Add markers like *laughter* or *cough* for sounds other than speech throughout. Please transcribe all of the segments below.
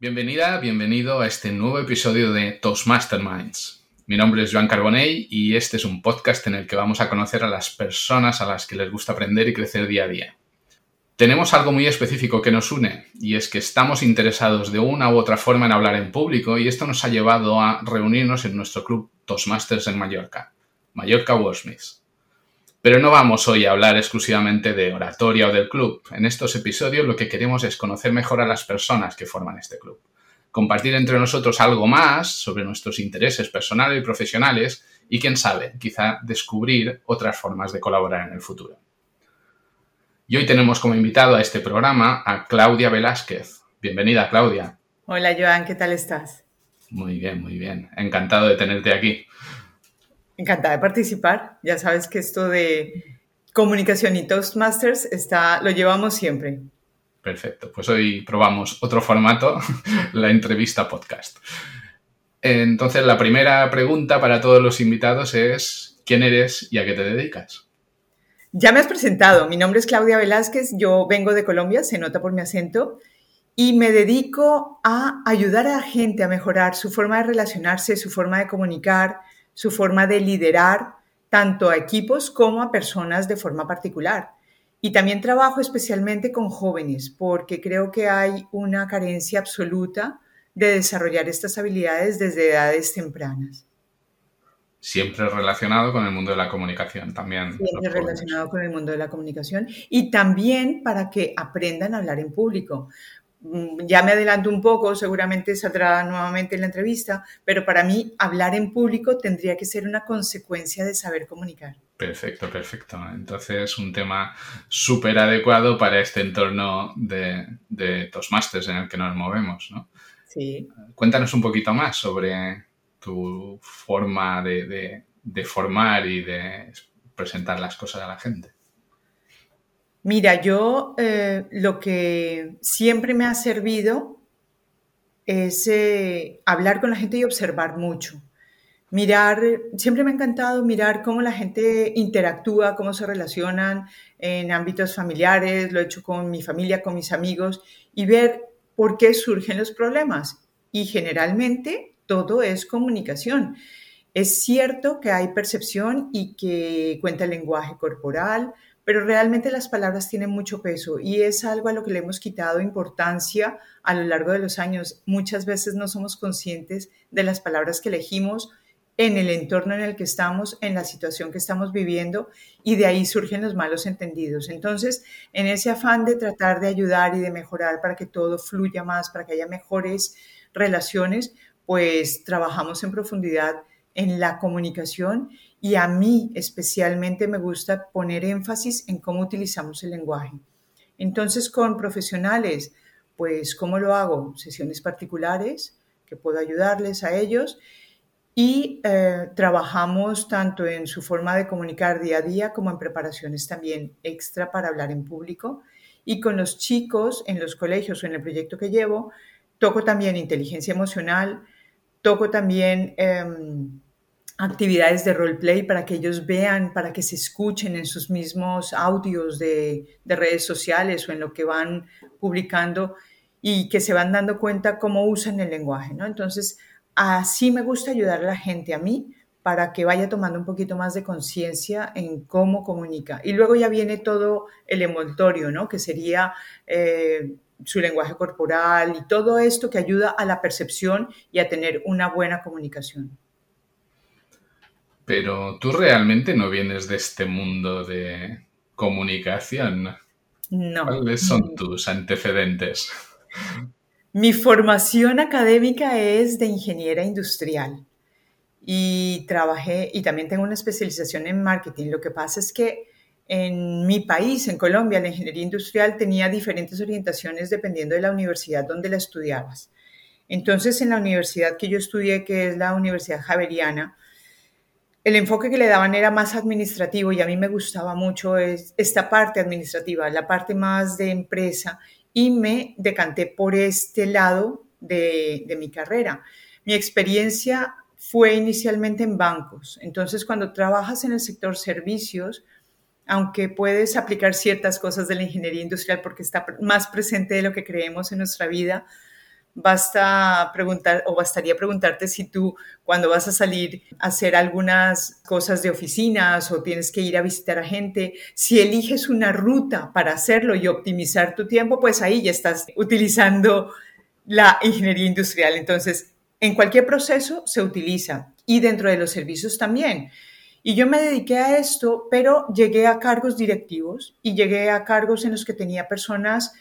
Bienvenida, bienvenido a este nuevo episodio de Toastmasterminds. Mi nombre es Joan Carbonell y este es un podcast en el que vamos a conocer a las personas a las que les gusta aprender y crecer día a día. Tenemos algo muy específico que nos une y es que estamos interesados de una u otra forma en hablar en público y esto nos ha llevado a reunirnos en nuestro club Toastmasters en Mallorca, Mallorca Wordsmiths. Pero no vamos hoy a hablar exclusivamente de oratoria o del club. En estos episodios lo que queremos es conocer mejor a las personas que forman este club. Compartir entre nosotros algo más sobre nuestros intereses personales y profesionales y, quién sabe, quizá descubrir otras formas de colaborar en el futuro. Y hoy tenemos como invitado a este programa a Claudia Velázquez. Bienvenida, Claudia. Hola, Joan, ¿qué tal estás? Muy bien, muy bien. Encantado de tenerte aquí. Encantada de participar. Ya sabes que esto de comunicación y Toastmasters está, lo llevamos siempre. Perfecto, pues hoy probamos otro formato, *laughs* la entrevista podcast. Entonces, la primera pregunta para todos los invitados es, ¿quién eres y a qué te dedicas? Ya me has presentado, mi nombre es Claudia Velázquez, yo vengo de Colombia, se nota por mi acento, y me dedico a ayudar a la gente a mejorar su forma de relacionarse, su forma de comunicar, su forma de liderar tanto a equipos como a personas de forma particular. Y también trabajo especialmente con jóvenes porque creo que hay una carencia absoluta de desarrollar estas habilidades desde edades tempranas. Siempre relacionado con el mundo de la comunicación también. Siempre relacionado con el mundo de la comunicación y también para que aprendan a hablar en público. Mm, ya me adelanto un poco, seguramente saldrá nuevamente en la entrevista, pero para mí hablar en público tendría que ser una consecuencia de saber comunicar. Perfecto, perfecto. Entonces, un tema súper adecuado para este entorno de, de Toastmasters en el que nos movemos, ¿no? Sí. Cuéntanos un poquito más sobre tu forma de, de formar y de presentar las cosas a la gente. Mira, yo eh, lo que siempre me ha servido es eh, hablar con la gente y observar mucho. Mirar, siempre me ha encantado mirar cómo la gente interactúa, cómo se relacionan en ámbitos familiares, lo he hecho con mi familia, con mis amigos, y ver por qué surgen los problemas. Y generalmente todo es comunicación. Es cierto que hay percepción y que cuenta el lenguaje corporal, pero realmente las palabras tienen mucho peso y es algo a lo que le hemos quitado importancia a lo largo de los años. Muchas veces no somos conscientes de las palabras que elegimos en el entorno en el que estamos, en la situación que estamos viviendo y de ahí surgen los malos entendidos. Entonces, en ese afán de tratar de ayudar y de mejorar para que todo fluya más, para que haya mejores relaciones, pues trabajamos en profundidad en la comunicación y a mí especialmente me gusta poner énfasis en cómo utilizamos el lenguaje. Entonces, con profesionales, pues, ¿cómo lo hago? Sesiones particulares que puedo ayudarles a ellos y eh, trabajamos tanto en su forma de comunicar día a día como en preparaciones también extra para hablar en público. Y con los chicos en los colegios o en el proyecto que llevo, toco también inteligencia emocional, toco también... Em, actividades de roleplay para que ellos vean, para que se escuchen en sus mismos audios de, redes sociales o en lo que van publicando y que se van dando cuenta cómo usan el lenguaje, ¿no? Entonces, así me gusta ayudar a la gente, a mí, para que vaya tomando un poquito más de conciencia en cómo comunica. Y luego ya viene todo el envoltorio, ¿no? Que sería eh, su lenguaje corporal y todo esto que ayuda a la percepción y a tener una buena comunicación. Pero tú realmente no vienes de este mundo de comunicación. No. ¿Cuáles son tus antecedentes? Mi formación académica es de ingeniera industrial y trabajé y también tengo una especialización en marketing. Lo que pasa es que en mi país, en Colombia, la ingeniería industrial tenía diferentes orientaciones dependiendo de la universidad donde la estudiabas. Entonces, en la universidad que yo estudié, que es la Universidad Javeriana, el enfoque que le daban era más administrativo y a mí me gustaba mucho esta parte administrativa, la parte más de empresa y me decanté por este lado de, mi carrera. Mi experiencia fue inicialmente en bancos, entonces cuando trabajas en el sector servicios, aunque puedes aplicar ciertas cosas de la ingeniería industrial porque está más presente de lo que creemos en nuestra vida, basta preguntar o bastaría preguntarte si tú cuando vas a salir a hacer algunas cosas de oficinas o tienes que ir a visitar a gente, si eliges una ruta para hacerlo y optimizar tu tiempo, pues ahí ya estás utilizando la ingeniería industrial. Entonces, en cualquier proceso se utiliza y dentro de los servicios también. Y yo me dediqué a esto, pero llegué a cargos directivos y llegué a cargos en los que tenía personas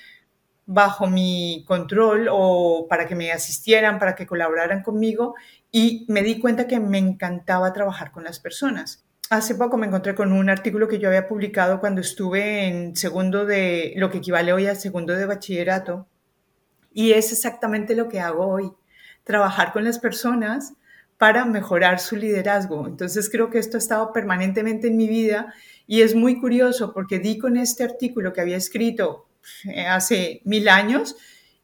bajo mi control o para que me asistieran, para que colaboraran conmigo y me di cuenta que me encantaba trabajar con las personas. Hace poco me encontré con un artículo que yo había publicado cuando estuve en segundo de, lo que equivale hoy al segundo de bachillerato, y es exactamente lo que hago hoy, trabajar con las personas para mejorar su liderazgo. Entonces creo que esto ha estado permanentemente en mi vida y es muy curioso porque di con este artículo que había escrito hace mil años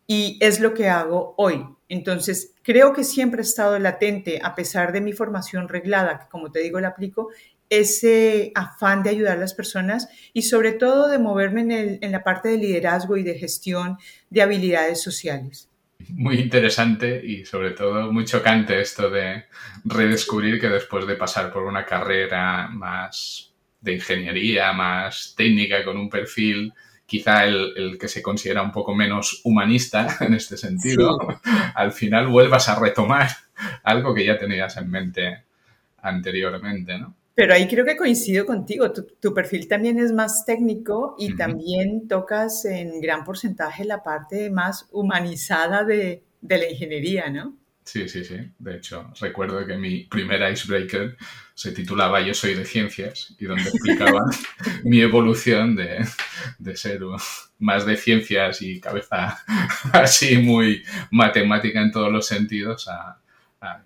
y es lo que hago hoy. Entonces, creo que siempre ha estado latente, a pesar de mi formación reglada, que como te digo la aplico, ese afán de ayudar a las personas y sobre todo de moverme en, en la parte de liderazgo y de gestión de habilidades sociales. Muy interesante y sobre todo muy chocante esto de redescubrir que después de pasar por una carrera más de ingeniería, más técnica, con un perfil quizá el, que se considera un poco menos humanista *laughs* en este sentido, *laughs* al final vuelvas a retomar algo que ya tenías en mente anteriormente, ¿no? Pero ahí creo que coincido contigo. Tu, perfil también es más técnico y también tocas en gran porcentaje la parte más humanizada de, de la ingeniería, ¿no? Sí, sí, sí. De hecho, recuerdo que mi primer icebreaker se titulaba Yo soy de ciencias y donde explicaba *laughs* mi evolución de, de, ser más de ciencias y cabeza *laughs* así muy matemática en todos los sentidos a,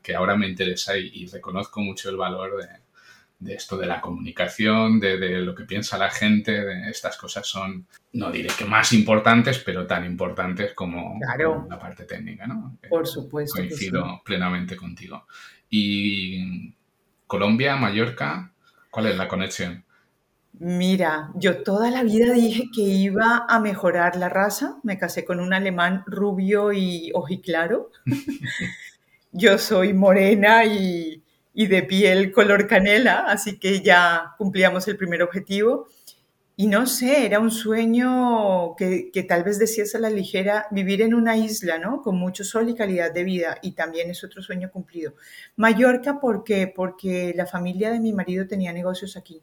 que ahora me interesa y reconozco mucho el valor de, de esto de la comunicación, de, lo que piensa la gente, de estas cosas son, no diré que más importantes, pero tan importantes como, la parte técnica, ¿no? Por supuesto. Coincido plenamente contigo. Y Colombia, Mallorca, ¿cuál es la conexión? Mira, yo toda la vida dije que iba a mejorar la raza. Me casé con un alemán rubio y ojiclaro. *laughs* yo soy morena y y de piel color canela, así que ya cumplíamos el primer objetivo. Y no sé, era un sueño que, que, tal vez decías a la ligera, vivir en una isla, ¿no? Con mucho sol y calidad de vida, y también es otro sueño cumplido. Mallorca, ¿por qué? Porque la familia de mi marido tenía negocios aquí.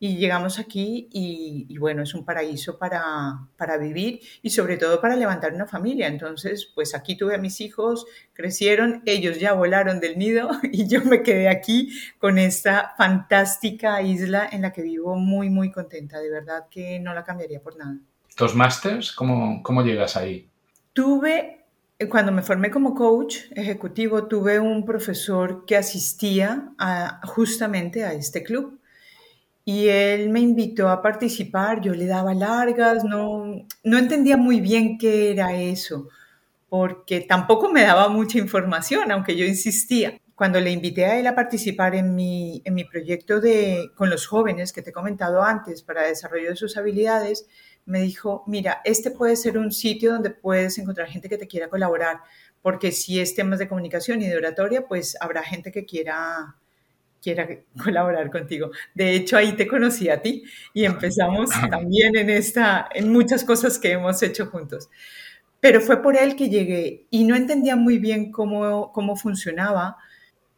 Y llegamos aquí y, bueno, es un paraíso para, para, vivir y sobre todo para levantar una familia. Entonces, pues aquí tuve a mis hijos, crecieron, ellos ya volaron del nido *laughs* y yo me quedé aquí con esta fantástica isla en la que vivo muy, muy contenta. De verdad que no la cambiaría por nada. ¿Tus másters? ¿Cómo, ¿Cómo llegas ahí? Tuve cuando me formé como coach ejecutivo, tuve un profesor que asistía justamente a este club y él me invitó a participar, yo le daba largas, no, no entendía muy bien qué era eso, porque tampoco me daba mucha información, aunque yo insistía. Cuando le invité a él a participar en mi, en mi proyecto de, con los jóvenes que te he comentado antes para desarrollo de sus habilidades, me dijo, mira, este puede ser un sitio donde puedes encontrar gente que te quiera colaborar, porque si es temas de comunicación y de oratoria, pues habrá gente que quiera quiera *laughs* colaborar contigo. De hecho, ahí te conocí a ti y empezamos *laughs* también en esta, en muchas cosas que hemos hecho juntos. Pero fue por él que llegué y no entendía muy bien cómo, cómo funcionaba.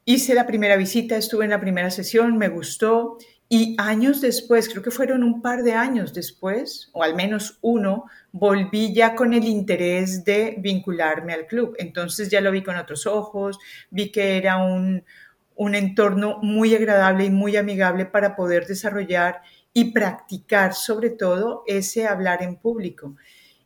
Hice la primera visita, estuve en la primera sesión, me gustó y años después, creo que fueron un par de años después, o al menos uno, volví ya con el interés de vincularme al club. Entonces ya lo vi con otros ojos, vi que era un, un entorno muy agradable y muy amigable para poder desarrollar y practicar sobre todo ese hablar en público.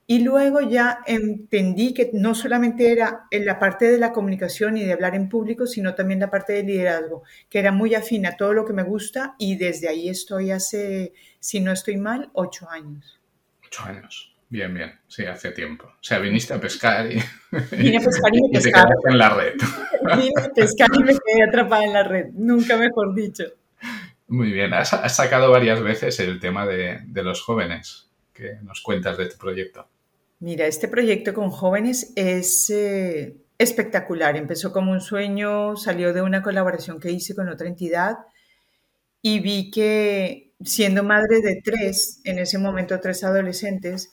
Y luego ya entendí que no solamente era en la parte de la comunicación y de hablar en público, sino también la parte de liderazgo, que era muy afín a todo lo que me gusta y desde ahí estoy hace, si no estoy mal, ocho años. Ocho años. Bien, bien, sí, hace tiempo. O sea, viniste a pescar y, Vine a pescar y, *laughs* te quedaste en la red. *laughs* Vine a pescar y me quedé atrapada en la red, nunca mejor dicho. Muy bien, has, sacado varias veces el tema de, los jóvenes que nos cuentas de tu proyecto. Mira, este proyecto con jóvenes es eh, espectacular. Empezó como un sueño, salió de una colaboración que hice con otra entidad y vi que siendo madre de tres, en ese momento tres adolescentes,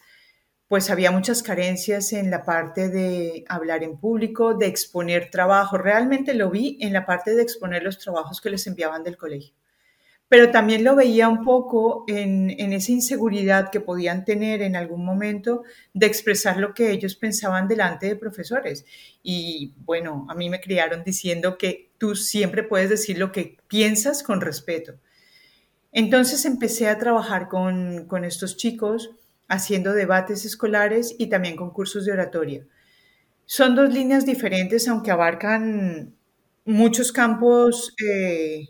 pues había muchas carencias en la parte de hablar en público, de exponer trabajo. Realmente lo vi en la parte de exponer los trabajos que les enviaban del colegio pero también lo veía un poco en, esa inseguridad que podían tener en algún momento de expresar lo que ellos pensaban delante de profesores. Y bueno, a mí me criaron diciendo que tú siempre puedes decir lo que piensas con respeto. Entonces empecé a trabajar con, con estos chicos haciendo debates escolares y también concursos de oratoria. Son dos líneas diferentes, aunque abarcan muchos campos eh,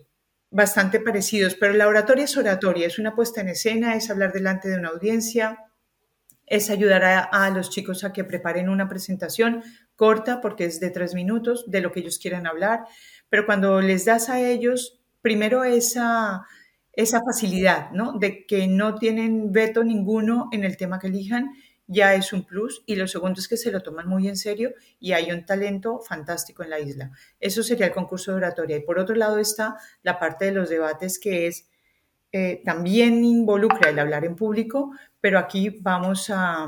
bastante parecidos, pero la oratoria es oratoria, es una puesta en escena, es hablar delante de una audiencia, es ayudar a, los chicos a que preparen una presentación corta, porque es de tres minutos, de lo que ellos quieran hablar, pero cuando les das a ellos, primero esa, esa facilidad, ¿no? De que no tienen veto ninguno en el tema que elijan ya es un plus y lo segundo es que se lo toman muy en serio y hay un talento fantástico en la isla. Eso sería el concurso de oratoria. Y por otro lado está la parte de los debates que es eh, también involucra el hablar en público, pero aquí vamos a,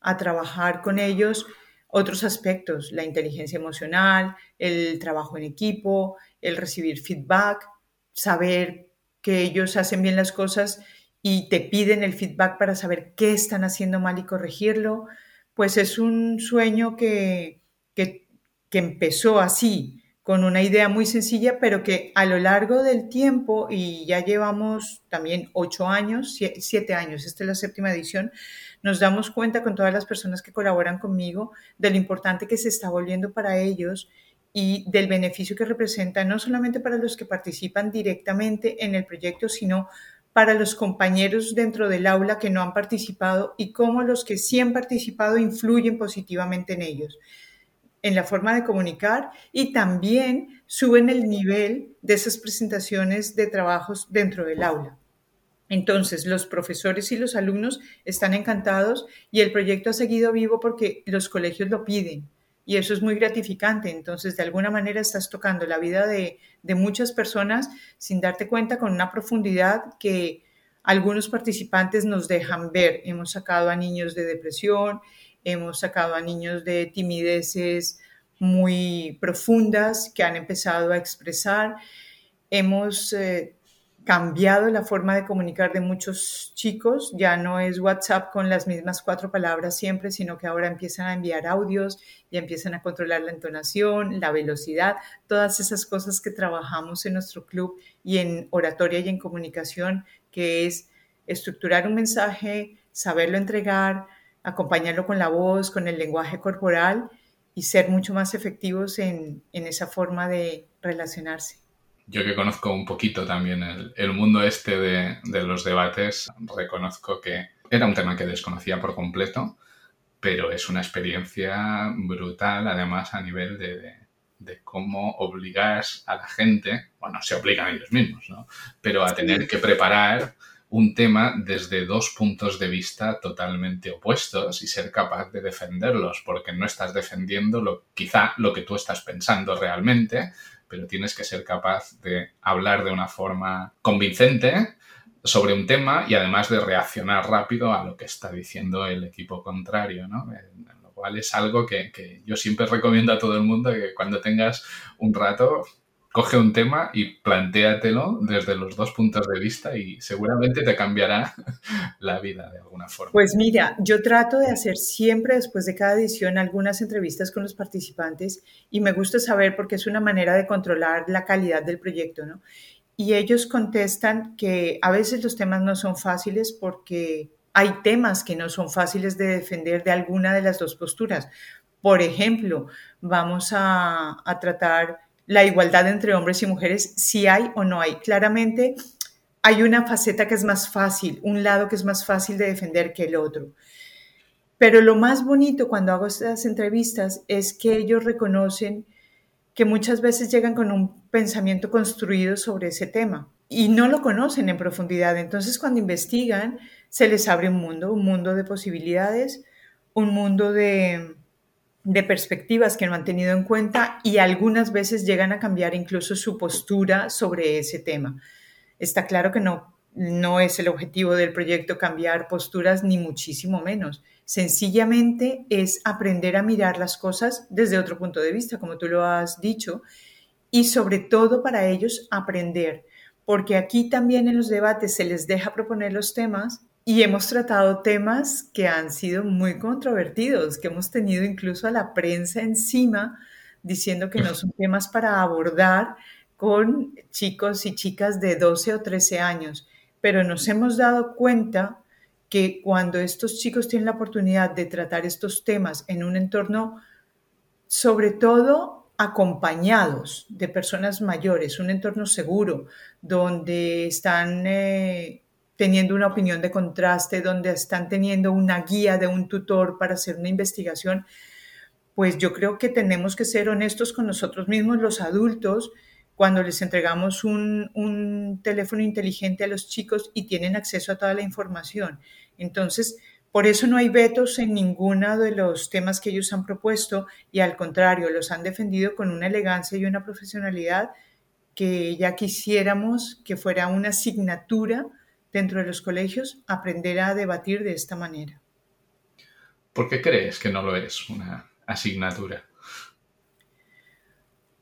a trabajar con ellos otros aspectos, la inteligencia emocional, el trabajo en equipo, el recibir feedback, saber que ellos hacen bien las cosas y te piden el feedback para saber qué están haciendo mal y corregirlo, pues es un sueño que, que, empezó así, con una idea muy sencilla, pero que a lo largo del tiempo, y ya llevamos también ocho años, siete años, esta es la séptima edición, nos damos cuenta con todas las personas que colaboran conmigo de lo importante que se está volviendo para ellos y del beneficio que representa no solamente para los que participan directamente en el proyecto, sino para los compañeros dentro del aula que no han participado y cómo los que sí han participado influyen positivamente en ellos, en la forma de comunicar y también suben el nivel de esas presentaciones de trabajos dentro del aula. Entonces, los profesores y los alumnos están encantados y el proyecto ha seguido vivo porque los colegios lo piden y eso es muy gratificante. Entonces, de alguna manera estás tocando la vida de, muchas personas sin darte cuenta con una profundidad que algunos participantes nos dejan ver. Hemos sacado a niños de depresión, hemos sacado a niños de timideces muy profundas que han empezado a expresar. Hemos eh, cambiado la forma de comunicar de muchos chicos. Ya no es WhatsApp con las mismas cuatro palabras siempre, sino que ahora empiezan a enviar audios, y empiezan a controlar la entonación, la velocidad, todas esas cosas que trabajamos en nuestro club y en oratoria y en comunicación, que es estructurar un mensaje, saberlo entregar, acompañarlo con la voz, con el lenguaje corporal y ser mucho más efectivos en, en esa forma de relacionarse yo que conozco un poquito también el, mundo este de, los debates, reconozco que era un tema que desconocía por completo, pero es una experiencia brutal, además, a nivel de, de cómo obligas a la gente, bueno, se obligan ellos mismos, ¿no? Pero a tener que preparar un tema desde dos puntos de vista totalmente opuestos y ser capaz de defenderlos, porque no estás defendiendo lo, quizá lo que tú estás pensando realmente, pero tienes que ser capaz de hablar de una forma convincente sobre un tema y además de reaccionar rápido a lo que está diciendo el equipo contrario, ¿no? Eh, lo cual es algo que, que yo siempre recomiendo a todo el mundo que cuando tengas un rato coge un tema y plantéatelo desde los dos puntos de vista y seguramente te cambiará *laughs* la vida de alguna forma. Pues mira, yo trato de hacer siempre después de cada edición algunas entrevistas con los participantes y me gusta saber porque es una manera de controlar la calidad del proyecto, ¿no? Y ellos contestan que a veces los temas no son fáciles porque hay temas que no son fáciles de defender de alguna de las dos posturas. Por ejemplo, vamos a, a tratar la igualdad entre hombres y mujeres, si hay o no hay. Claramente hay una faceta que es más fácil, un lado que es más fácil de defender que el otro. Pero lo más bonito cuando hago estas entrevistas es que ellos reconocen que muchas veces llegan con un pensamiento construido sobre ese tema y no lo conocen en profundidad. Entonces cuando investigan se les abre un mundo, un mundo de posibilidades, un mundo de, de perspectivas que no han tenido en cuenta y algunas veces llegan a cambiar incluso su postura sobre ese tema. Está claro que no, no es el objetivo del proyecto cambiar posturas ni muchísimo menos. Sencillamente es aprender a mirar las cosas desde otro punto de vista, como tú lo has dicho, y sobre todo para ellos aprender, porque aquí también en los debates se les deja proponer los temas y hemos tratado temas que han sido muy controvertidos, que hemos tenido incluso a la prensa encima diciendo que no son temas para abordar con chicos y chicas de 12 o 13 años. Pero nos hemos dado cuenta que cuando estos chicos tienen la oportunidad de tratar estos temas en un entorno, sobre todo acompañados de personas mayores, un entorno seguro, donde están eh, teniendo una opinión de contraste, donde están teniendo una guía de un tutor para hacer una investigación, pues yo creo que tenemos que ser honestos con nosotros mismos, los adultos, cuando les entregamos un, un, teléfono inteligente a los chicos y tienen acceso a toda la información. Entonces, por eso no hay vetos en ninguno de los temas que ellos han propuesto y al contrario, los han defendido con una elegancia y una profesionalidad que ya quisiéramos que fuera una asignatura dentro de los colegios aprender a debatir de esta manera. ¿Por qué crees que no lo es una asignatura?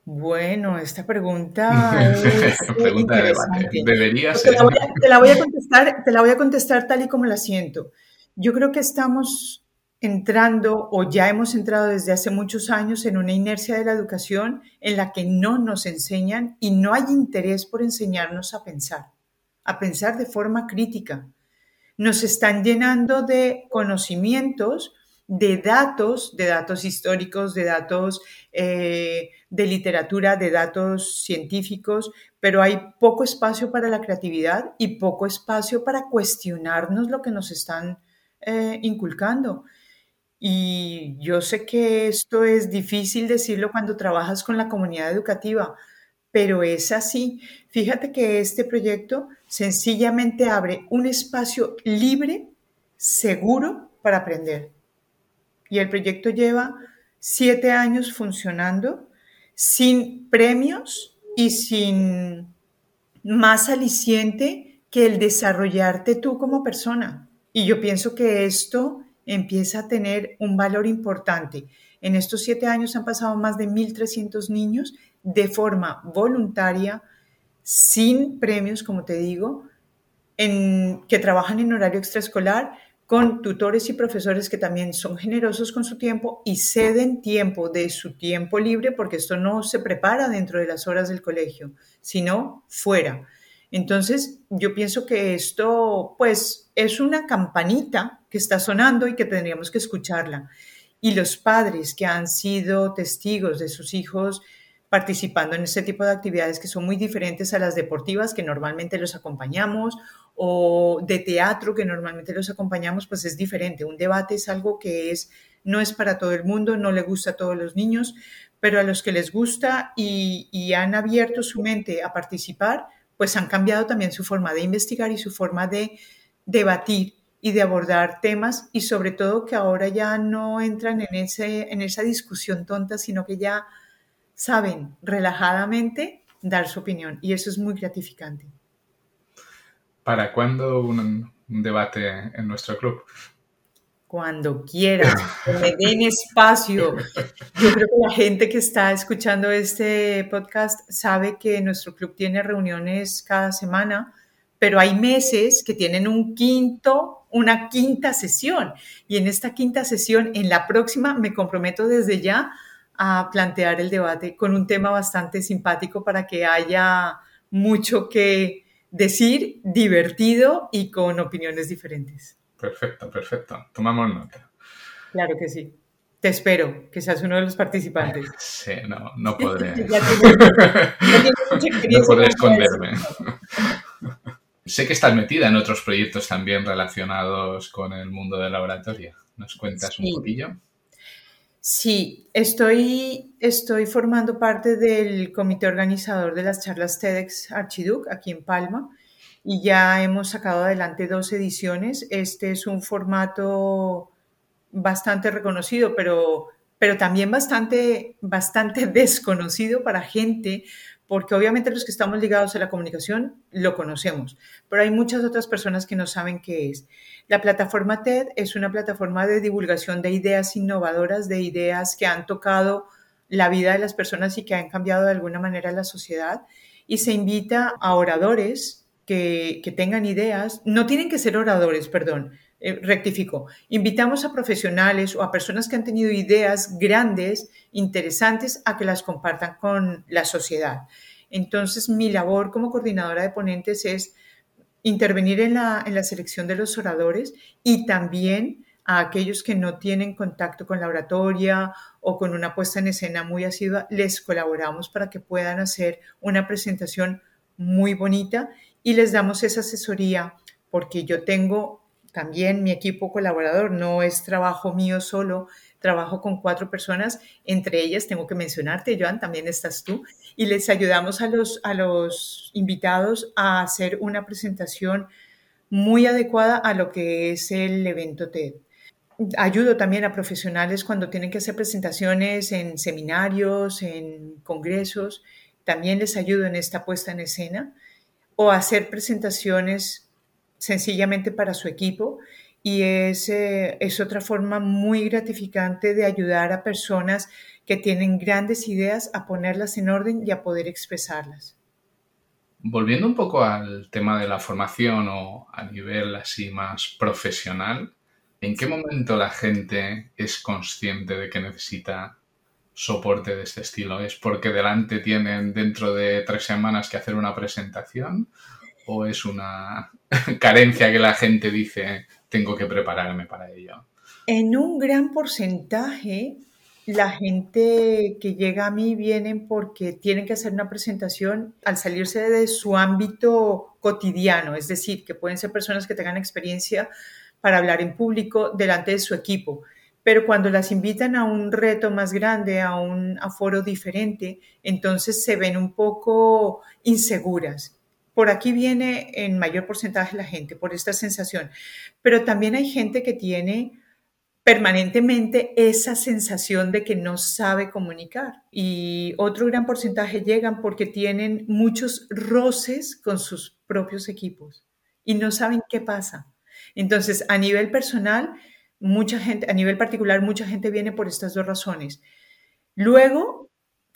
Bueno, esta pregunta *laughs* es pregunta de debate. Debería ser. Te la, te la, voy a contestar, te la voy a contestar tal y como la siento. Yo creo que estamos entrando o ya hemos entrado desde hace muchos años en una inercia de la educación en la que no nos enseñan y no hay interés por enseñarnos a pensar a pensar de forma crítica. Nos están llenando de conocimientos, de datos, de datos históricos, de datos eh, de literatura, de datos científicos, pero hay poco espacio para la creatividad y poco espacio para cuestionarnos lo que nos están eh, inculcando. Y yo sé que esto es difícil decirlo cuando trabajas con la comunidad educativa, pero es así. Fíjate que este proyecto sencillamente abre un espacio libre, seguro para aprender. Y el proyecto lleva siete años funcionando sin premios y sin más aliciente que el desarrollarte tú como persona. Y yo pienso que esto empieza a tener un valor importante. En estos siete años han pasado más de 1.300 niños de forma voluntaria, sin premios, como te digo, en, que trabajan en horario extraescolar con tutores y profesores que también son generosos con su tiempo y ceden tiempo de su tiempo libre, porque esto no se prepara dentro de las horas del colegio, sino fuera. Entonces, yo pienso que esto, pues, es una campanita que está sonando y que tendríamos que escucharla. Y los padres que han sido testigos de sus hijos participando en este tipo de actividades que son muy diferentes a las deportivas que normalmente los acompañamos o de teatro que normalmente los acompañamos, pues es diferente. Un debate es algo que es no es para todo el mundo, no le gusta a todos los niños, pero a los que les gusta y, y han abierto su mente a participar, pues han cambiado también su forma de investigar y su forma de debatir y de abordar temas y sobre todo que ahora ya no entran en, ese, en esa discusión tonta, sino que ya saben relajadamente dar su opinión y eso es muy gratificante. ¿Para cuándo un, debate en nuestro club? Cuando quieras, que me den espacio. Yo creo que la gente que está escuchando este podcast sabe que nuestro club tiene reuniones cada semana, pero hay meses que tienen un quinto, una quinta sesión. Y en esta quinta sesión, en la próxima, me comprometo desde ya a plantear el debate con un tema bastante simpático para que haya mucho que decir, divertido y con opiniones diferentes. Perfecto, perfecto. Tomamos nota. Claro que sí. Te espero que seas uno de los participantes. *laughs* Sí, no, no podré. *laughs* *laughs* no podré esconderme. sé que estás metida en otros proyectos también relacionados con el mundo del laboratorio. ¿Nos cuentas un poquillo? Sí, estoy, estoy formando parte del comité organizador de las charlas TEDx Archiduc aquí en Palma y ya hemos sacado adelante dos ediciones. Este es un formato bastante reconocido, pero, pero también bastante, bastante *laughs* desconocido para gente, porque obviamente los que estamos ligados a la comunicación lo conocemos, pero hay muchas otras personas que no saben qué es. La plataforma TED es una plataforma de divulgación de ideas innovadoras, de ideas que han tocado la vida de las personas y que han cambiado de alguna manera la sociedad. Y se invita a oradores que, que tengan ideas, no tienen que ser oradores, perdón, eh, rectifico, invitamos a profesionales o a personas que han tenido ideas grandes, interesantes, a que las compartan con la sociedad. Entonces, mi labor como coordinadora de ponentes es intervenir en la, en la selección de los oradores y también a aquellos que no tienen contacto con la oratoria o con una puesta en escena muy asidua, les colaboramos para que puedan hacer una presentación muy bonita y les damos esa asesoría porque yo tengo también mi equipo colaborador, no es trabajo mío solo, trabajo con cuatro personas, entre ellas tengo que mencionarte, Joan, también estás tú, y les ayudamos a los, a los invitados a hacer una presentación muy adecuada a lo que es el evento TED. Ayudo también a profesionales cuando tienen que hacer presentaciones en seminarios, en congresos, también les ayudo en esta puesta en escena o hacer presentaciones sencillamente para su equipo y es, eh, es otra forma muy gratificante de ayudar a personas que tienen grandes ideas a ponerlas en orden y a poder expresarlas. Volviendo un poco al tema de la formación o a nivel así más profesional, ¿en qué momento la gente es consciente de que necesita soporte de este estilo? ¿Es porque delante tienen dentro de tres semanas que hacer una presentación? ¿O es una *laughs* carencia que la gente dice, tengo que prepararme para ello? En un gran porcentaje, la gente que llega a mí vienen porque tienen que hacer una presentación al salirse de su ámbito cotidiano, es decir, que pueden ser personas que tengan experiencia para hablar en público delante de su equipo. Pero cuando las invitan a un reto más grande, a un aforo diferente, entonces se ven un poco inseguras por aquí viene en mayor porcentaje la gente, por esta sensación. Pero también hay gente que tiene permanentemente esa sensación de que no sabe comunicar. Y otro gran porcentaje llegan porque tienen muchos roces con sus propios equipos y no saben qué pasa. Entonces, a nivel personal, mucha gente, a nivel particular, mucha gente viene por estas dos razones. Luego,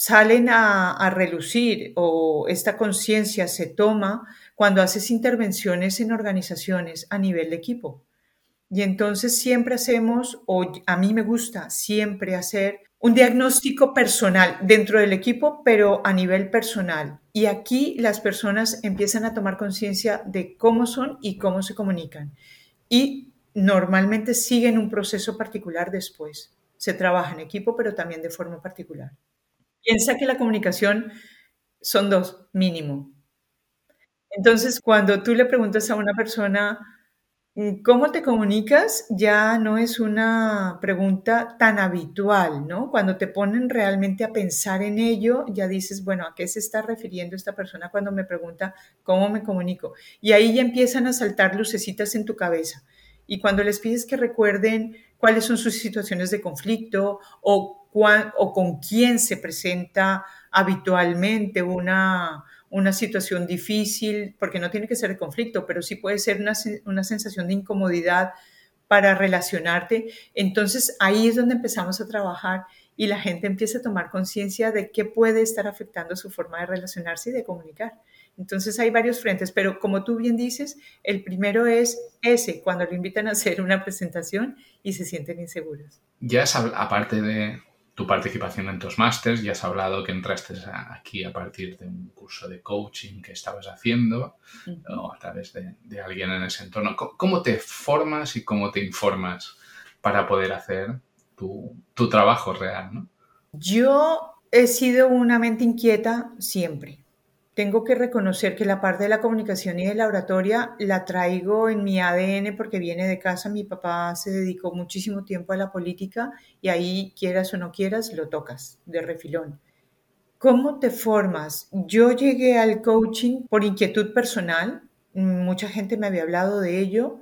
salen a, relucir o esta conciencia se toma cuando haces intervenciones en organizaciones a nivel de equipo. Y entonces siempre hacemos, o a mí me gusta siempre hacer un diagnóstico personal dentro del equipo, pero a nivel personal. Y aquí las personas empiezan a tomar conciencia de cómo son y cómo se comunican. Y normalmente siguen un proceso particular después. Se trabaja en equipo, pero también de forma particular. Piensa que la comunicación son dos, mínimo. Entonces, cuando tú le preguntas a una persona, mm, ¿cómo te comunicas? Ya no es una pregunta tan habitual, ¿no? Cuando te ponen realmente a pensar en ello, ya dices, bueno, ¿a qué se está refiriendo esta persona cuando me pregunta cómo me comunico? Y ahí ya empiezan a saltar lucecitas en tu cabeza. Y cuando les pides que recuerden cuáles son sus situaciones de conflicto o o con quién se presenta habitualmente una, una situación difícil, porque no tiene que ser de conflicto, pero sí puede ser una, una sensación de incomodidad para relacionarte. Entonces ahí es donde empezamos a trabajar y la gente empieza a tomar conciencia de qué puede estar afectando su forma de relacionarse y de comunicar. Entonces hay varios frentes, pero como tú bien dices, el primero es ese, cuando lo invitan a hacer una presentación y se sienten inseguros. Ya es aparte de, tu participación en tus másters. Ya has hablado que entraste aquí a partir de un curso de coaching que estabas haciendo o a través de, alguien en ese entorno. ¿Cómo, te formas y cómo te informas para poder hacer tu, tu trabajo real? Yo he sido una mente inquieta siempre tengo que reconocer que la parte de la comunicación y de la oratoria la traigo en mi ADN porque viene de casa. Mi papá se dedicó muchísimo tiempo a la política y ahí, quieras o no quieras, lo tocas de refilón. ¿Cómo te formas? Yo llegué al coaching por inquietud personal. Mucha gente me había hablado de ello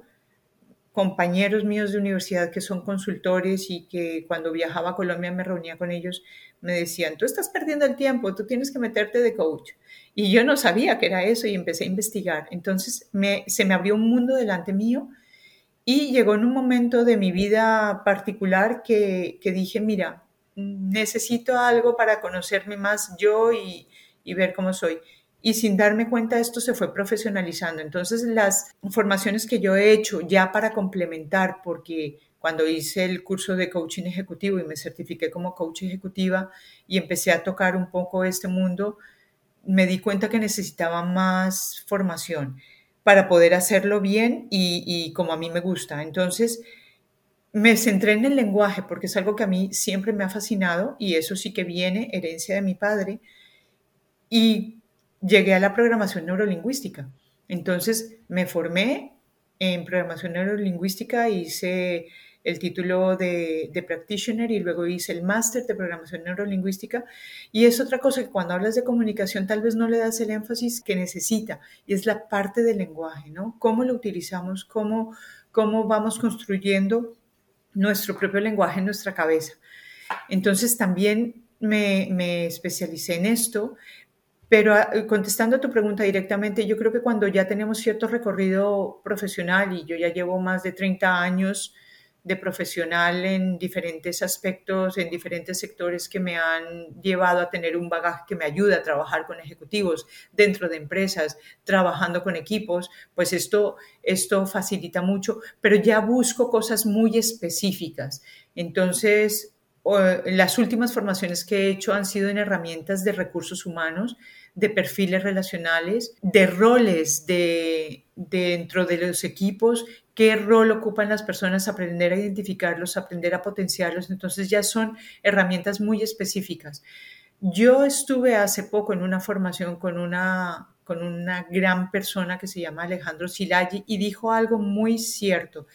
compañeros míos de universidad que son consultores y que cuando viajaba a Colombia me reunía con ellos, me decían, tú estás perdiendo el tiempo, tú tienes que meterte de coach. Y yo no sabía que era eso y empecé a investigar. Entonces se me abrió un mundo delante mío y llegó en un momento de mi vida particular que, que dije, mira, necesito algo para conocerme más yo y ver cómo soy y sin darme cuenta esto se fue profesionalizando. Entonces las formaciones que yo he hecho ya para complementar, porque cuando hice el curso de coaching ejecutivo y me certifiqué como coach ejecutiva y empecé a tocar un poco este mundo, me di cuenta que necesitaba más formación para poder hacerlo bien y, como a mí me gusta. Entonces, me centré en el lenguaje porque es algo que a mí siempre me ha fascinado y eso sí que viene, herencia de mi padre. Y llegué a la programación neurolingüística. Entonces me formé en programación neurolingüística, hice el título de, practitioner y luego hice el máster de programación neurolingüística. Y es otra cosa que cuando hablas de comunicación tal vez no le das el énfasis que necesita y es la parte del lenguaje, ¿no? Cómo lo utilizamos, cómo, cómo vamos construyendo nuestro propio lenguaje en nuestra cabeza. Entonces también me, me especialicé en esto, pero ah, contestando a tu pregunta directamente, yo creo que cuando ya tenemos cierto recorrido profesional y yo ya llevo más de 30 años de profesional en diferentes aspectos, en diferentes sectores que me han llevado a tener un bagaje que me ayuda a trabajar con ejecutivos dentro de empresas, trabajando con equipos, pues esto, esto facilita mucho, pero ya busco cosas muy específicas. Entonces, las últimas formaciones que he hecho han sido en herramientas de recursos humanos de perfiles relacionales, de roles de, dentro de los equipos, qué rol ocupan las personas, aprender a identificarlos, aprender a potenciarlos. Entonces ya son herramientas muy específicas. Yo estuve hace poco en una formación con una, con una gran persona que se llama Alejandro Silagi y dijo algo muy cierto.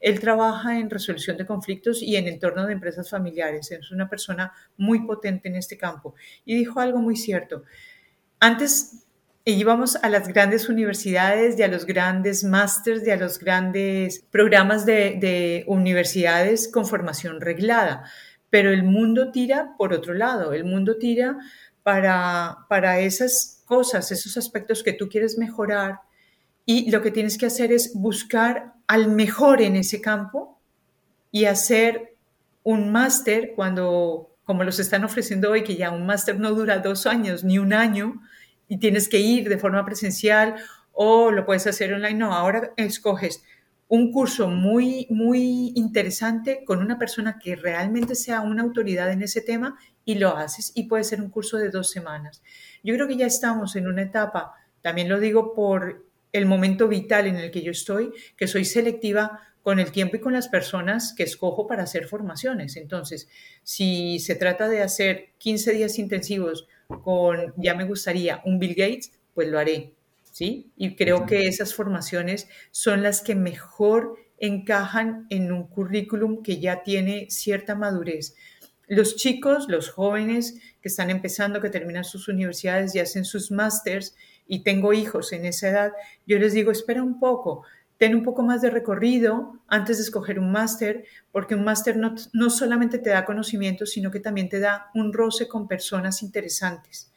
Él trabaja en resolución de conflictos y en entorno de empresas familiares. Es una persona muy potente en este campo. Y dijo algo muy cierto. Antes íbamos a las grandes universidades y a los grandes másters y a los grandes programas de, universidades con formación reglada, pero el mundo tira por otro lado, el mundo tira para, para esas cosas, esos aspectos que tú quieres mejorar. Y lo que tienes que hacer es buscar al mejor en ese campo y hacer un máster cuando como los están ofreciendo hoy, que ya un máster no dura dos años ni un año y tienes que ir de forma presencial o lo puedes hacer online. No, ahora escoges un curso muy, muy interesante con una persona que realmente sea una autoridad en ese tema y lo haces y puede ser un curso de dos semanas. Yo creo que ya estamos en una etapa, también lo digo por el momento vital en el que yo estoy, que soy selectiva con el tiempo y con las personas que escojo para hacer formaciones. Entonces, si se trata de hacer 15 días intensivos con, ya me gustaría, un Bill Gates, pues lo haré, ¿sí? Y creo que esas formaciones son las que mejor encajan en un currículum que ya tiene cierta madurez. Los chicos, los jóvenes que están empezando, que terminan sus universidades y hacen sus másters, y tengo hijos en esa edad, yo les digo, espera un poco, ten un poco más de recorrido antes de escoger un máster, porque un máster no, no, solamente te da conocimiento, sino que también te da un roce con personas interesantes,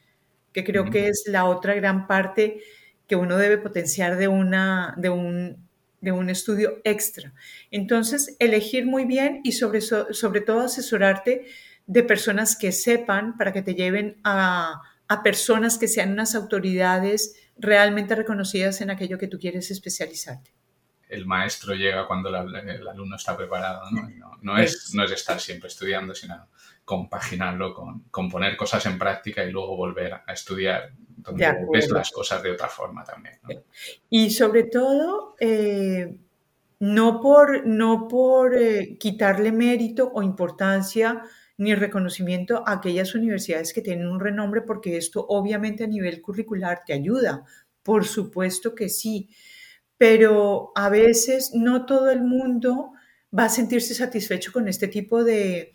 que creo que es la otra gran parte que uno debe potenciar de, una, de, un, de un estudio extra. Entonces, elegir muy bien y sobre, sobre todo asesorarte de personas que sepan para que te lleven a, a personas que sean unas autoridades realmente reconocidas en aquello que tú quieres especializarte el maestro llega cuando el alumno está preparado. ¿no? es, no es estar siempre estudiando, sino compaginarlo con, poner cosas en práctica y luego volver a estudiar donde ves las cosas de otra forma también. Y sobre todo, eh, no por, no por eh, quitarle mérito o importancia ni reconocimiento a aquellas universidades que tienen un renombre, porque esto obviamente a nivel curricular te ayuda. Por supuesto que sí, pero a veces no todo el mundo va a sentirse satisfecho con este tipo de,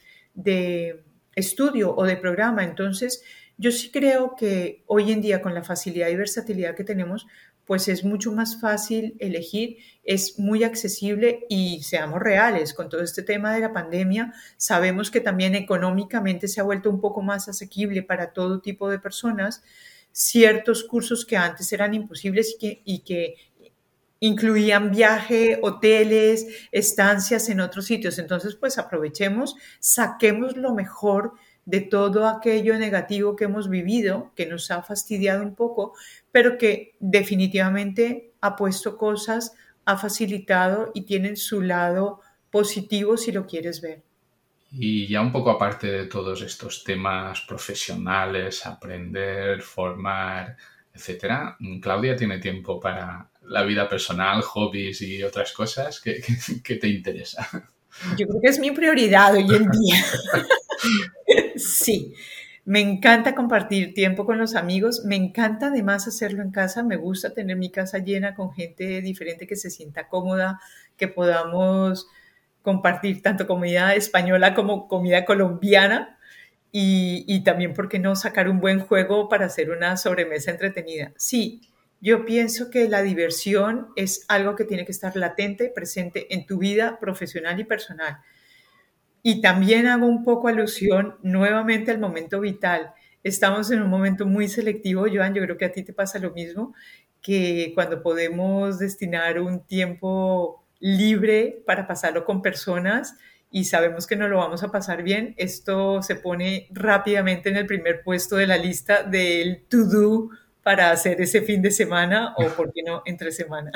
estudio o de programa. Entonces, yo sí creo que hoy en día con la facilidad y versatilidad que tenemos, pues es mucho más fácil elegir, es muy accesible y seamos reales, con todo este tema de la pandemia, sabemos que también económicamente se ha vuelto un poco más asequible para todo tipo de personas ciertos cursos que antes eran imposibles y que, y que incluían viaje, hoteles, estancias en otros sitios. Entonces, pues aprovechemos, saquemos lo mejor de todo aquello negativo que hemos vivido, que nos ha fastidiado un poco, pero que definitivamente ha puesto cosas, ha facilitado y tienen su lado positivo si lo quieres ver. Y ya un poco aparte de todos estos temas profesionales, aprender, formar, etcétera, Claudia tiene tiempo para la vida personal, hobbies y otras cosas que, que te interesa. Yo creo que es mi prioridad hoy en día. *laughs* sí, me encanta compartir tiempo con los amigos, me encanta además hacerlo en casa, me gusta tener mi casa llena con gente diferente que se sienta cómoda, que podamos compartir tanto comida española como comida colombiana y, y también, ¿por qué no sacar un buen juego para hacer una sobremesa entretenida? Sí, yo pienso que la diversión es algo que tiene que estar latente, presente en tu vida profesional y personal. Y también hago un poco alusión nuevamente al momento vital. Estamos en un momento muy selectivo, Joan, yo creo que a ti te pasa lo mismo, que cuando podemos destinar un tiempo libre para pasarlo con personas y sabemos que no lo vamos a pasar bien, esto se pone rápidamente en el primer puesto de la lista del to-do para hacer ese fin de semana o, *laughs* por qué no, entre semana.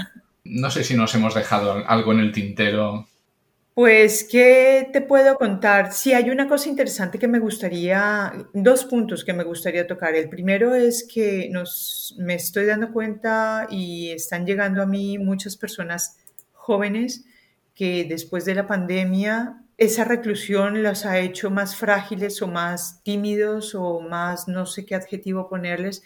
No sé si nos hemos dejado algo en el tintero pues, ¿qué te puedo contar? Sí, hay una cosa interesante que me gustaría, dos puntos que me gustaría tocar. El primero es que nos, me estoy dando cuenta y están llegando a mí muchas personas jóvenes que después de la pandemia esa reclusión los ha hecho más frágiles o más tímidos o más, no sé qué adjetivo ponerles,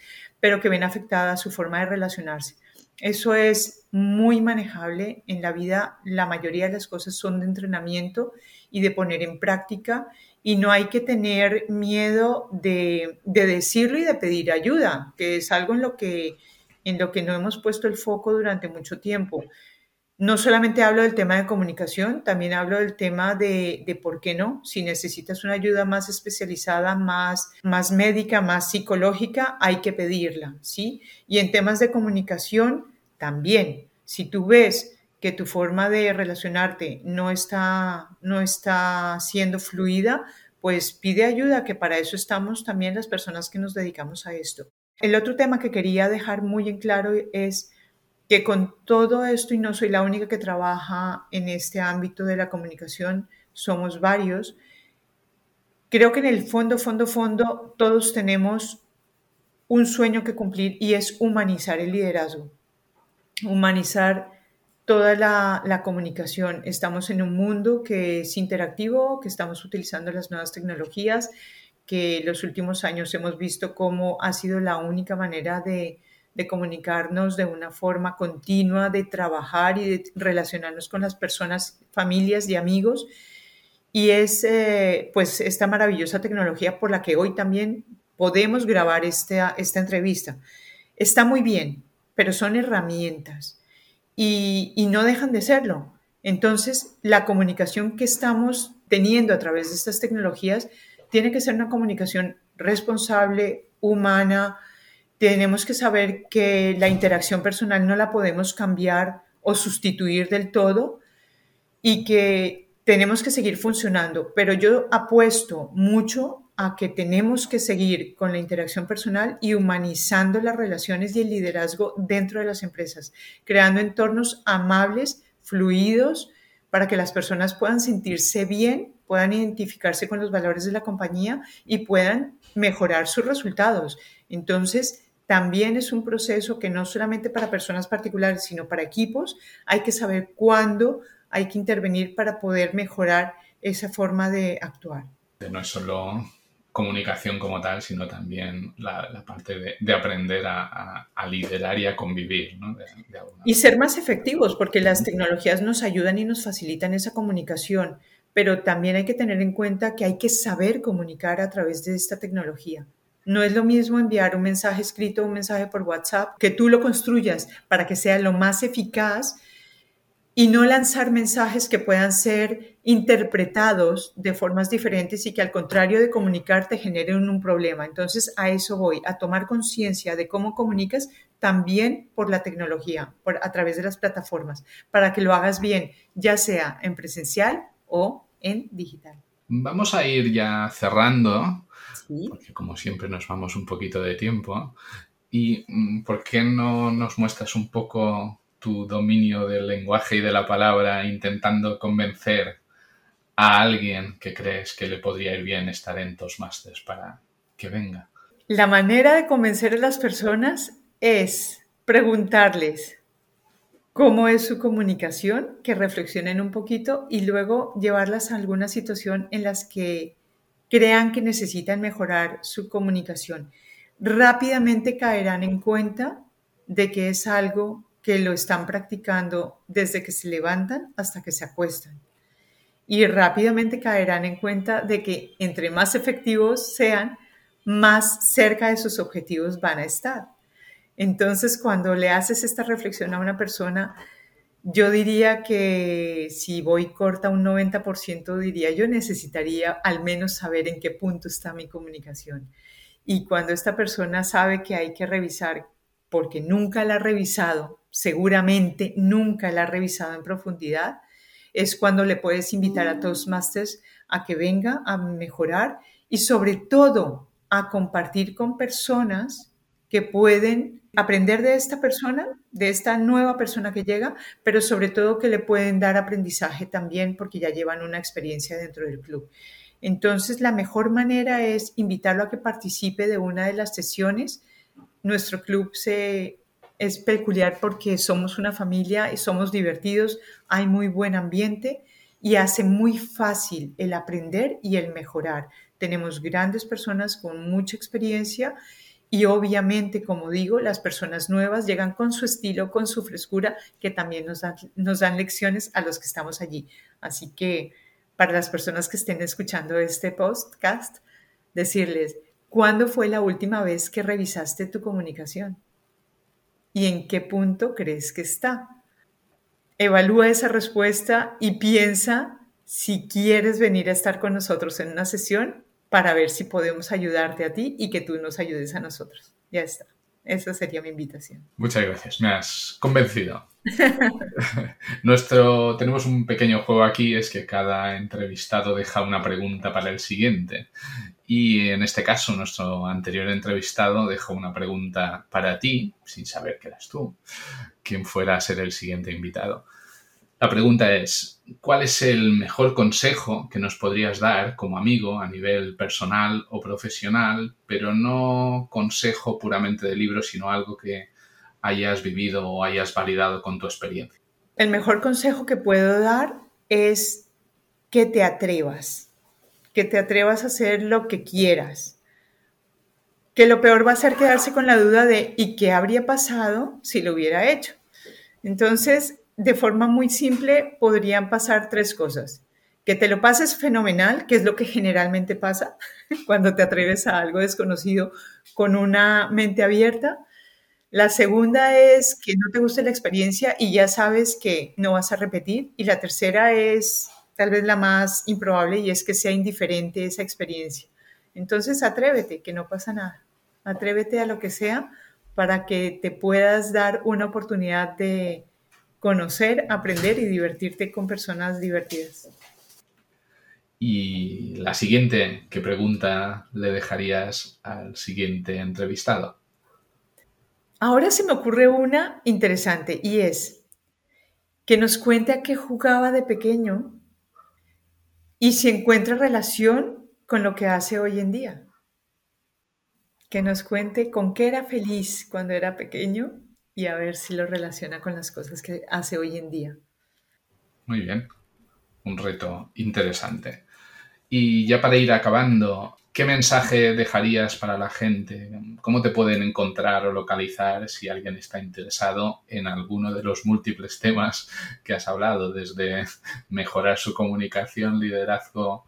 pero que ven afectada su forma de relacionarse. Eso es muy manejable en la vida. La mayoría de las cosas son de entrenamiento y de poner en práctica y no hay que tener miedo de, decirlo y de pedir ayuda, que es algo en lo que, en lo que no hemos puesto el foco durante mucho tiempo. No solamente hablo del tema de comunicación, también hablo del tema de, de, por qué no. Si necesitas una ayuda más especializada, más, más médica, más psicológica, hay que pedirla, ¿sí? Y en temas de comunicación, también. Si tú ves que tu forma de relacionarte no está, no está siendo fluida, pues pide ayuda, que para eso estamos también las personas que nos dedicamos a esto. El otro tema que quería dejar muy en claro es que con todo esto, y no soy la única que trabaja en este ámbito de la comunicación, somos varios, creo que en el fondo, fondo, fondo, todos tenemos un sueño que cumplir y es humanizar el liderazgo, humanizar toda la, comunicación. Estamos en un mundo que es interactivo, que estamos utilizando las nuevas tecnologías, que los últimos años hemos visto cómo ha sido la única manera de, de comunicarnos de una forma continua, de trabajar y de relacionarnos con las personas, familias y amigos. Y es eh, pues esta maravillosa tecnología por la que hoy también podemos grabar esta, esta entrevista. Está muy bien, pero son herramientas y, y no dejan de serlo. Entonces, la comunicación que estamos teniendo a través de estas tecnologías tiene que ser una comunicación responsable, humana, tenemos que saber que la interacción personal no la podemos cambiar o sustituir del todo y que tenemos que seguir funcionando, pero yo apuesto mucho a que tenemos que seguir con la interacción personal y humanizando las relaciones y el liderazgo dentro de las empresas, creando entornos amables, fluidos, para que las personas puedan sentirse bien, puedan identificarse con los valores de la compañía y puedan mejorar sus resultados. Entonces, también es un proceso que no solamente para personas particulares, sino para equipos, hay que saber cuándo hay que intervenir para poder mejorar esa forma de actuar. No es solo comunicación como tal, sino también la, parte de, aprender a, liderar y a convivir. ¿no? y ser más efectivos, porque las tecnologías nos ayudan y nos facilitan esa comunicación, pero también hay que tener en cuenta que hay que saber comunicar a través de esta tecnología. No es lo mismo enviar un mensaje escrito un mensaje por WhatsApp, que tú lo construyas para que sea lo más eficaz y no lanzar mensajes que puedan ser interpretados de formas diferentes y que al contrario de comunicarte generen un problema. Entonces a eso voy, a tomar conciencia de cómo comunicas también por la tecnología, por, a través de las plataformas, para que lo hagas bien, ya sea en presencial o en digital. Vamos a ir ya cerrando, porque como siempre nos vamos un poquito de tiempo. ¿Y mm, por qué no nos muestras un poco tu dominio del lenguaje y de la palabra intentando convencer a alguien que crees que le podría ir bien estar en Toastmasters para que venga? La manera de convencer a las personas es preguntarles cómo es su comunicación, que reflexionen un poquito y luego llevarlas a alguna situación en las que crean que necesitan mejorar su comunicación. Rápidamente caerán en cuenta de que es algo que lo están practicando desde que se levantan hasta que se acuestan. Y rápidamente caerán en cuenta de que entre más efectivos sean, más cerca de sus objetivos van a estar. Entonces, cuando le haces esta reflexión a una persona, yo diría que si voy corta un 90%, diría yo necesitaría al menos saber en qué punto está mi comunicación. Y cuando esta persona sabe que hay que revisar, porque nunca la ha revisado, seguramente nunca la ha revisado en profundidad, es cuando le puedes invitar a mm. Toastmasters a que venga a mejorar y sobre todo a compartir con personas que pueden aprender de esta persona, de esta nueva persona que llega, pero sobre todo que le pueden dar aprendizaje también porque ya llevan una experiencia dentro del club. Entonces, la mejor manera es invitarlo a que participe de una de las sesiones. Nuestro club se es peculiar porque somos una familia y somos divertidos, hay muy buen ambiente y hace muy fácil el aprender y el mejorar. Tenemos grandes personas con mucha experiencia y obviamente, como digo, las personas nuevas llegan con su estilo, con su frescura, que también nos dan, lecciones a los que estamos allí. Así que para las personas que estén escuchando este podcast, decirles, ¿cuándo fue la última vez que revisaste tu comunicación? y en qué punto crees que está. Evalúa esa respuesta y piensa si quieres venir a estar con nosotros en una sesión para ver si podemos ayudarte a ti y que tú nos ayudes a nosotros. Ya está. Esa sería mi invitación. Muchas gracias, me has convencido. *laughs* Nuestro, tenemos un pequeño juego aquí, es que cada entrevistado deja una pregunta para el siguiente. Y en este caso, nuestro anterior entrevistado dejó una pregunta para ti, sin saber que eras tú, quien fuera a ser el siguiente invitado. La pregunta es, ¿cuál es el mejor consejo que nos podrías dar como amigo a nivel personal o profesional, pero no consejo puramente de libro, sino algo que hayas vivido o hayas validado con tu experiencia? El mejor consejo que puedo dar es que te atrevas, que te atrevas a hacer lo que quieras. Que lo peor va a ser quedarse con la duda de ¿y qué habría pasado si lo hubiera hecho? Entonces, de forma muy simple podrían pasar tres cosas. Que te lo pases fenomenal, que es lo que generalmente pasa *laughs* cuando te atreves a algo desconocido con una mente abierta. La segunda es que no te guste la experiencia y ya sabes que no vas a repetir. Y la tercera es tal vez la más improbable y es que sea indiferente esa experiencia. Entonces atrévete, que no pasa nada. Atrévete a lo que sea para que te puedas dar una oportunidad de, conocer, aprender y divertirte con personas divertidas. Y la siguiente, ¿qué pregunta le dejarías al siguiente entrevistado? Ahora se me ocurre una interesante y es que nos cuente a qué jugaba de pequeño y si encuentra relación con lo que hace hoy en día. Que nos cuente con qué era feliz cuando era pequeño y a ver si lo relaciona con las cosas que hace hoy en día. Muy bien, un reto interesante. Y ya para ir acabando, ¿qué mensaje dejarías para la gente? ¿Cómo te pueden encontrar o localizar si alguien está interesado en alguno de los múltiples temas que has hablado, desde mejorar su comunicación, liderazgo,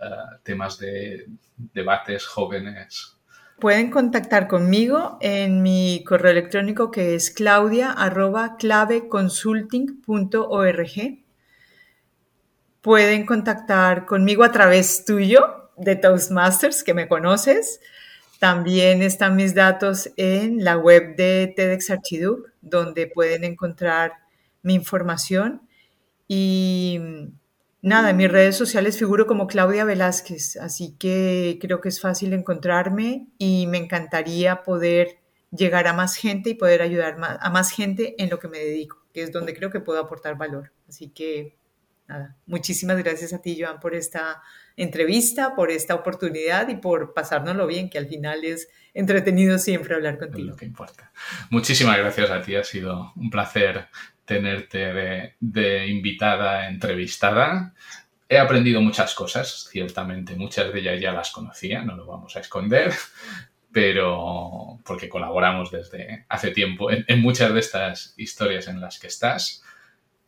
eh, temas de debates jóvenes, Pueden contactar conmigo en mi correo electrónico que es claudia.claveconsulting.org. Pueden contactar conmigo a través tuyo de Toastmasters, que me conoces. También están mis datos en la web de TEDx Archiduc, donde pueden encontrar mi información. Y nada, en mis redes sociales figuro como Claudia Velázquez, así que creo que es fácil encontrarme y me encantaría poder llegar a más gente y poder ayudar a más gente en lo que me dedico, que es donde creo que puedo aportar valor. Así que nada, muchísimas gracias a ti, Joan, por esta entrevista, por esta oportunidad y por pasárnoslo bien, que al final es entretenido siempre hablar contigo. Es lo que importa. Muchísimas gracias a ti, ha sido un placer tenerte de, invitada, entrevistada. He aprendido muchas cosas, ciertamente, muchas de ellas ya las conocía, no lo vamos a esconder, pero porque colaboramos desde hace tiempo en muchas de estas historias en las que estás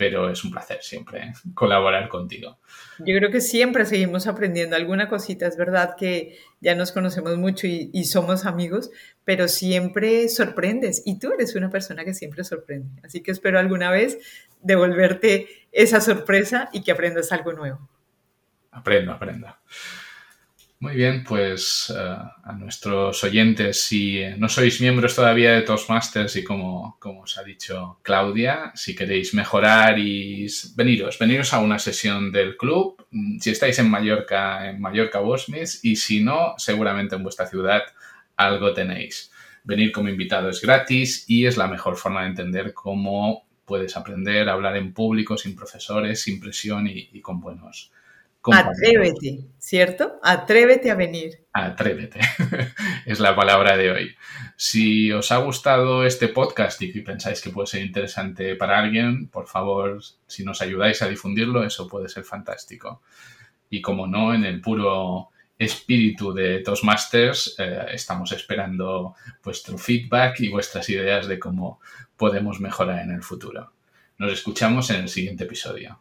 pero es un placer siempre *laughs* colaborar contigo. Yo creo que siempre seguimos aprendiendo alguna cosita, es verdad que ya nos conocemos mucho y, somos amigos, pero siempre sorprendes y tú eres una persona que siempre sorprende, así que espero alguna vez devolverte esa sorpresa y que aprendas algo nuevo. Aprendo, aprendo. Muy bien, pues eh, a nuestros oyentes, si no sois miembros todavía de Toastmasters y como, como os ha dicho Claudia, si queréis mejorar y veniros, veniros a una sesión del club, mm, si estáis en Mallorca, en Mallorca Bosmis, y si no, seguramente en vuestra ciudad algo tenéis. Venir como invitado es gratis y es la mejor forma de entender cómo puedes aprender a hablar en público sin profesores, sin presión y con buenos Atrévete, ¿cierto? Atrévete a venir. Atrévete, *laughs* es la palabra de hoy. Si os ha gustado este podcast y pensáis que puede ser interesante para alguien, por favor, si nos ayudáis a difundirlo, eso puede ser fantástico. Y como no, en el puro espíritu de Toastmasters, eh, estamos esperando vuestro feedback y vuestras ideas de cómo podemos mejorar en el futuro. Nos escuchamos en el siguiente episodio.